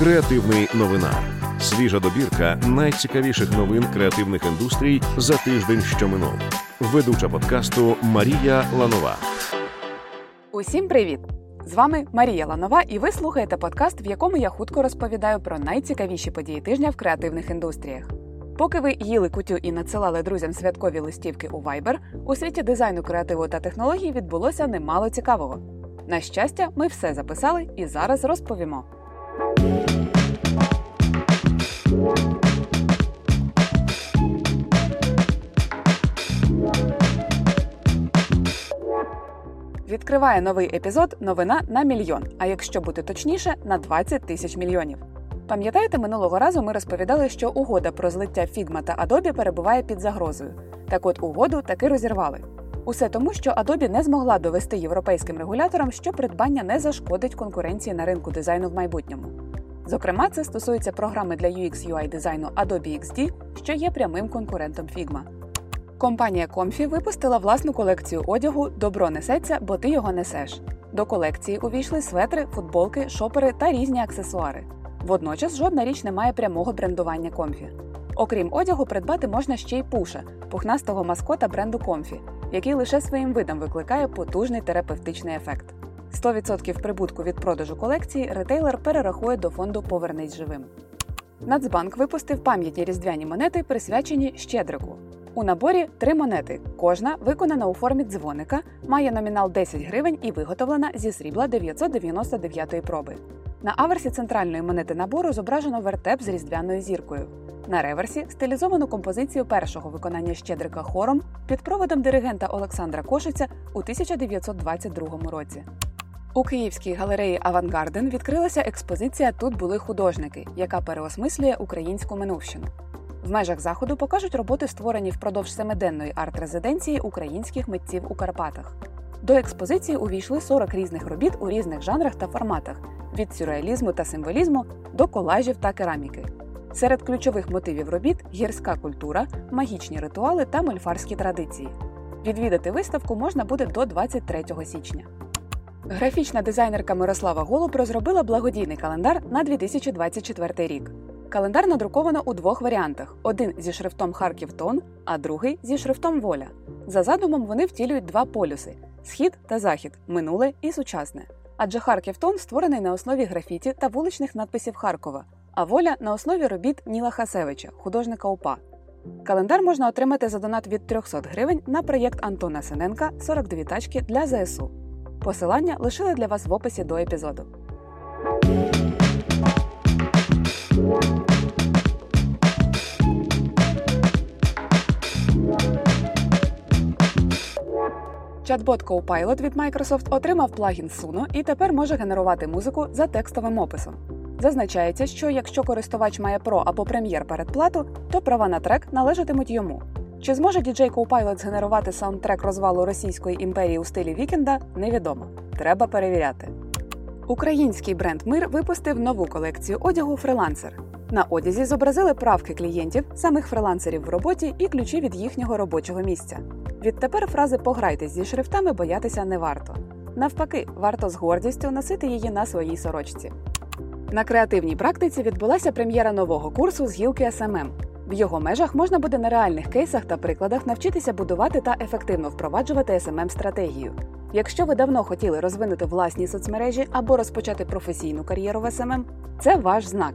Креативний новина. Свіжа добірка найцікавіших новин креативних індустрій за тиждень, що минув. Ведуча подкасту Марія Ланова. Усім привіт! З вами Марія Ланова, і ви слухаєте подкаст, в якому я хутко розповідаю про найцікавіші події тижня в креативних індустріях. Поки ви їли кутю і надсилали друзям святкові листівки у Viber, у світі дизайну, креативу та технологій відбулося немало цікавого. На щастя, ми все записали і зараз розповімо. Відкриває новий епізод Новина на мільйон. А якщо бути точніше, на 20 тисяч мільйонів. Пам'ятаєте, минулого разу ми розповідали, що угода про злиття Figma та Adobe перебуває під загрозою. Так от угоду таки розірвали. Усе тому, що Adobe не змогла довести європейським регуляторам, що придбання не зашкодить конкуренції на ринку дизайну в майбутньому. Зокрема, це стосується програми для UX UI дизайну Adobe XD, що є прямим конкурентом Figma. Компанія Comfy випустила власну колекцію одягу Добро несеться, бо ти його несеш. До колекції увійшли светри, футболки, шопери та різні аксесуари. Водночас жодна річ не має прямого брендування Comfy. Окрім одягу, придбати можна ще й пуша, пухнастого маскота бренду Comfy, який лише своїм видом викликає потужний терапевтичний ефект. 100% прибутку від продажу колекції ретейлер перерахує до фонду Повернись живим. Нацбанк випустив пам'ятні різдвяні монети, присвячені Щедрику. У наборі три монети. Кожна виконана у формі дзвоника, має номінал 10 гривень і виготовлена зі срібла 999 проби. На аверсі центральної монети набору зображено вертеп з різдвяною зіркою. На реверсі стилізовану композицію першого виконання Щедрика хором під проводом диригента Олександра Кошиця у 1922 році. У Київській галереї Авангарден відкрилася експозиція Тут були художники, яка переосмислює українську минувщину. В межах заходу покажуть роботи, створені впродовж семиденної арт-резиденції українських митців у Карпатах. До експозиції увійшли 40 різних робіт у різних жанрах та форматах від сюрреалізму та символізму до колажів та кераміки. Серед ключових мотивів робіт гірська культура, магічні ритуали та мольфарські традиції. Відвідати виставку можна буде до 23 січня. Графічна дизайнерка Мирослава Голуб розробила благодійний календар на 2024 рік. Календар надруковано у двох варіантах: один зі шрифтом Харків Тон, а другий зі шрифтом Воля. За задумом вони втілюють два полюси схід та захід, минуле і сучасне. Адже Харків Тон створений на основі графіті та вуличних надписів Харкова, а воля на основі робіт Ніла Хасевича, художника УПА. Календар можна отримати за донат від 300 гривень на проєкт Антона Синенка 42 тачки для ЗСУ. Посилання лишили для вас в описі до епізоду. Чат-бот Copilot від Microsoft отримав плагін Suno і тепер може генерувати музику за текстовим описом. Зазначається, що якщо користувач має Pro або Premiere передплату, то права на трек належатимуть йому. Чи зможе DJ Copilot згенерувати саундтрек розвалу Російської імперії у стилі Вікенда, невідомо. Треба перевіряти. Український бренд Мир випустив нову колекцію одягу фрилансер. На одязі зобразили правки клієнтів, самих фрилансерів в роботі і ключі від їхнього робочого місця. Відтепер фрази пограйтесь зі шрифтами боятися не варто. Навпаки, варто з гордістю носити її на своїй сорочці. На креативній практиці відбулася прем'єра нового курсу з гілки SMM. В його межах можна буде на реальних кейсах та прикладах навчитися будувати та ефективно впроваджувати smm стратегію Якщо ви давно хотіли розвинути власні соцмережі або розпочати професійну кар'єру в SMM, це ваш знак.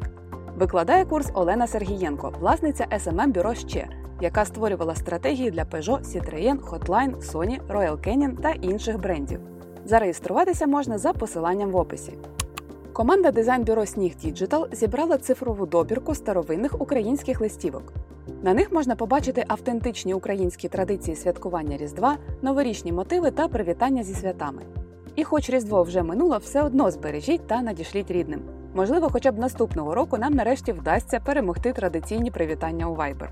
Викладає курс Олена Сергієнко, власниця smm бюро ще, яка створювала стратегії для Peugeot, Citroën, Hotline, Sony, Royal Canin та інших брендів. Зареєструватися можна за посиланням в описі. Команда дизайн-бюро Сніг Digital зібрала цифрову добірку старовинних українських листівок. На них можна побачити автентичні українські традиції святкування Різдва, новорічні мотиви та привітання зі святами. І, хоч Різдво вже минуло, все одно збережіть та надішліть рідним. Можливо, хоча б наступного року нам нарешті вдасться перемогти традиційні привітання у Viber.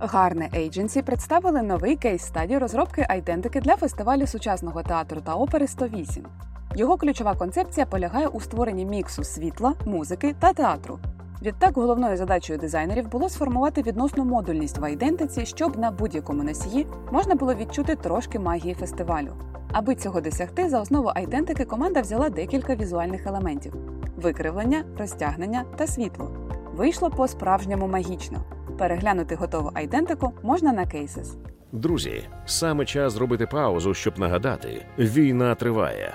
Гарне Agency представили новий кейс стадії розробки айдентики для фестивалю сучасного театру та опери 108. Його ключова концепція полягає у створенні міксу світла, музики та театру. Відтак, головною задачею дизайнерів було сформувати відносну модульність в айдентиці, щоб на будь-якому носії можна було відчути трошки магії фестивалю. Аби цього досягти, за основу айдентики команда взяла декілька візуальних елементів. викривлення, розтягнення та світло. Вийшло по-справжньому магічно. Переглянути готову айдентику можна на Cases. Друзі, саме час зробити паузу, щоб нагадати: війна триває.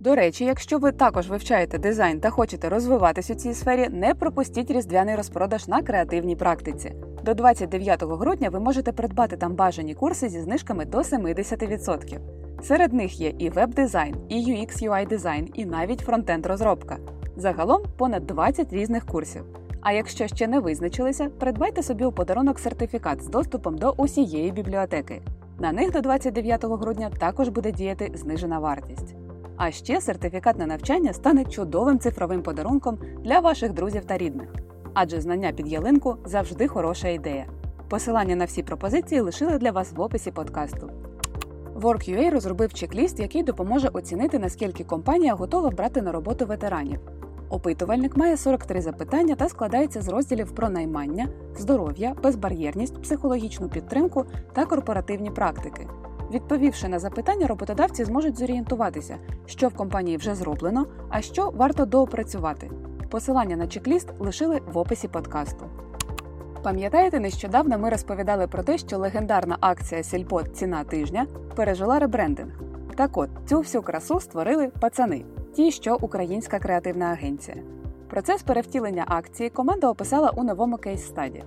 До речі, якщо ви також вивчаєте дизайн та хочете розвиватись у цій сфері, не пропустіть різдвяний розпродаж на креативній практиці. До 29 грудня ви можете придбати там бажані курси зі знижками до 70%. Серед них є і веб-дизайн, і UX UI дизайн, і навіть фронтенд розробка. Загалом понад 20 різних курсів. А якщо ще не визначилися, придбайте собі у подарунок сертифікат з доступом до усієї бібліотеки. На них до 29 грудня також буде діяти знижена вартість. А ще сертифікат на навчання стане чудовим цифровим подарунком для ваших друзів та рідних. Адже знання під ялинку завжди хороша ідея. Посилання на всі пропозиції лишили для вас в описі подкасту. WorkUA розробив чек-ліст, який допоможе оцінити, наскільки компанія готова брати на роботу ветеранів. Опитувальник має 43 запитання та складається з розділів про наймання, здоров'я, безбар'єрність, психологічну підтримку та корпоративні практики. Відповівши на запитання, роботодавці зможуть зорієнтуватися, що в компанії вже зроблено, а що варто доопрацювати. Посилання на чек-ліст лишили в описі подкасту. Пам'ятаєте, нещодавно ми розповідали про те, що легендарна акція Сільпо Ціна тижня пережила ребрендинг. Так от цю всю красу створили пацани, ті, що українська креативна агенція. Процес перевтілення акції команда описала у новому кейс-стаді.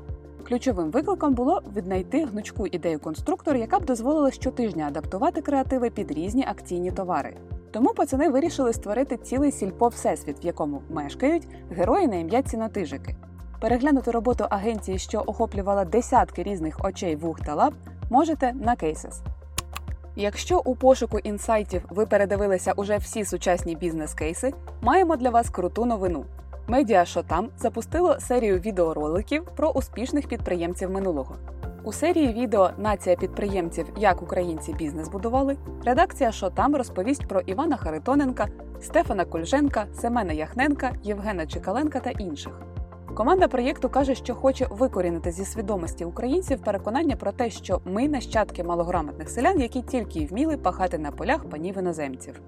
Ключовим викликом було віднайти гнучку ідею конструктор, яка б дозволила щотижня адаптувати креативи під різні акційні товари. Тому пацани вирішили створити цілий сільпо всесвіт, в якому мешкають герої на ім'я цінотижики. Переглянути роботу агенції, що охоплювала десятки різних очей, вух та лап, можете на Cases. Якщо у пошуку інсайтів ви передивилися уже всі сучасні бізнес-кейси, маємо для вас круту новину. Медіа Шотам запустило серію відеороликів про успішних підприємців минулого. У серії відео Нація підприємців, як українці бізнес будували, редакція Шотам розповість про Івана Харитоненка, Стефана Кульженка, Семена Яхненка, Євгена Чекаленка та інших. Команда проєкту каже, що хоче викорінити зі свідомості українців переконання про те, що ми нащадки малограмотних селян, які тільки й вміли пахати на полях панів іноземців.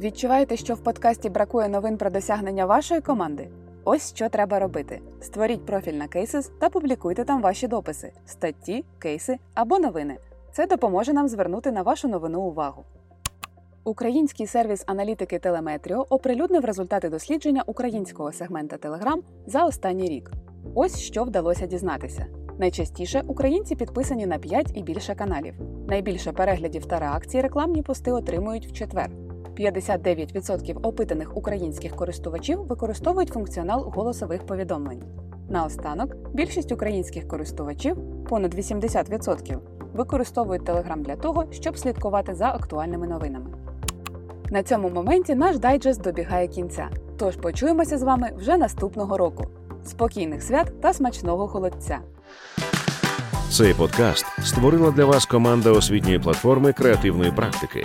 Відчуваєте, що в подкасті бракує новин про досягнення вашої команди? Ось що треба робити: створіть профіль на Cases та публікуйте там ваші дописи, статті, кейси або новини. Це допоможе нам звернути на вашу новину увагу. Український сервіс аналітики Телеметріо оприлюднив результати дослідження українського сегмента Telegram за останній рік. Ось що вдалося дізнатися. Найчастіше українці підписані на 5 і більше каналів. Найбільше переглядів та реакцій рекламні пости отримують в четвер. 59% опитаних українських користувачів використовують функціонал голосових повідомлень. Наостанок, більшість українських користувачів, понад 80%, використовують Telegram для того, щоб слідкувати за актуальними новинами. На цьому моменті наш дайджест добігає кінця. Тож почуємося з вами вже наступного року. Спокійних свят та смачного холодця! Цей подкаст створила для вас команда освітньої платформи креативної практики.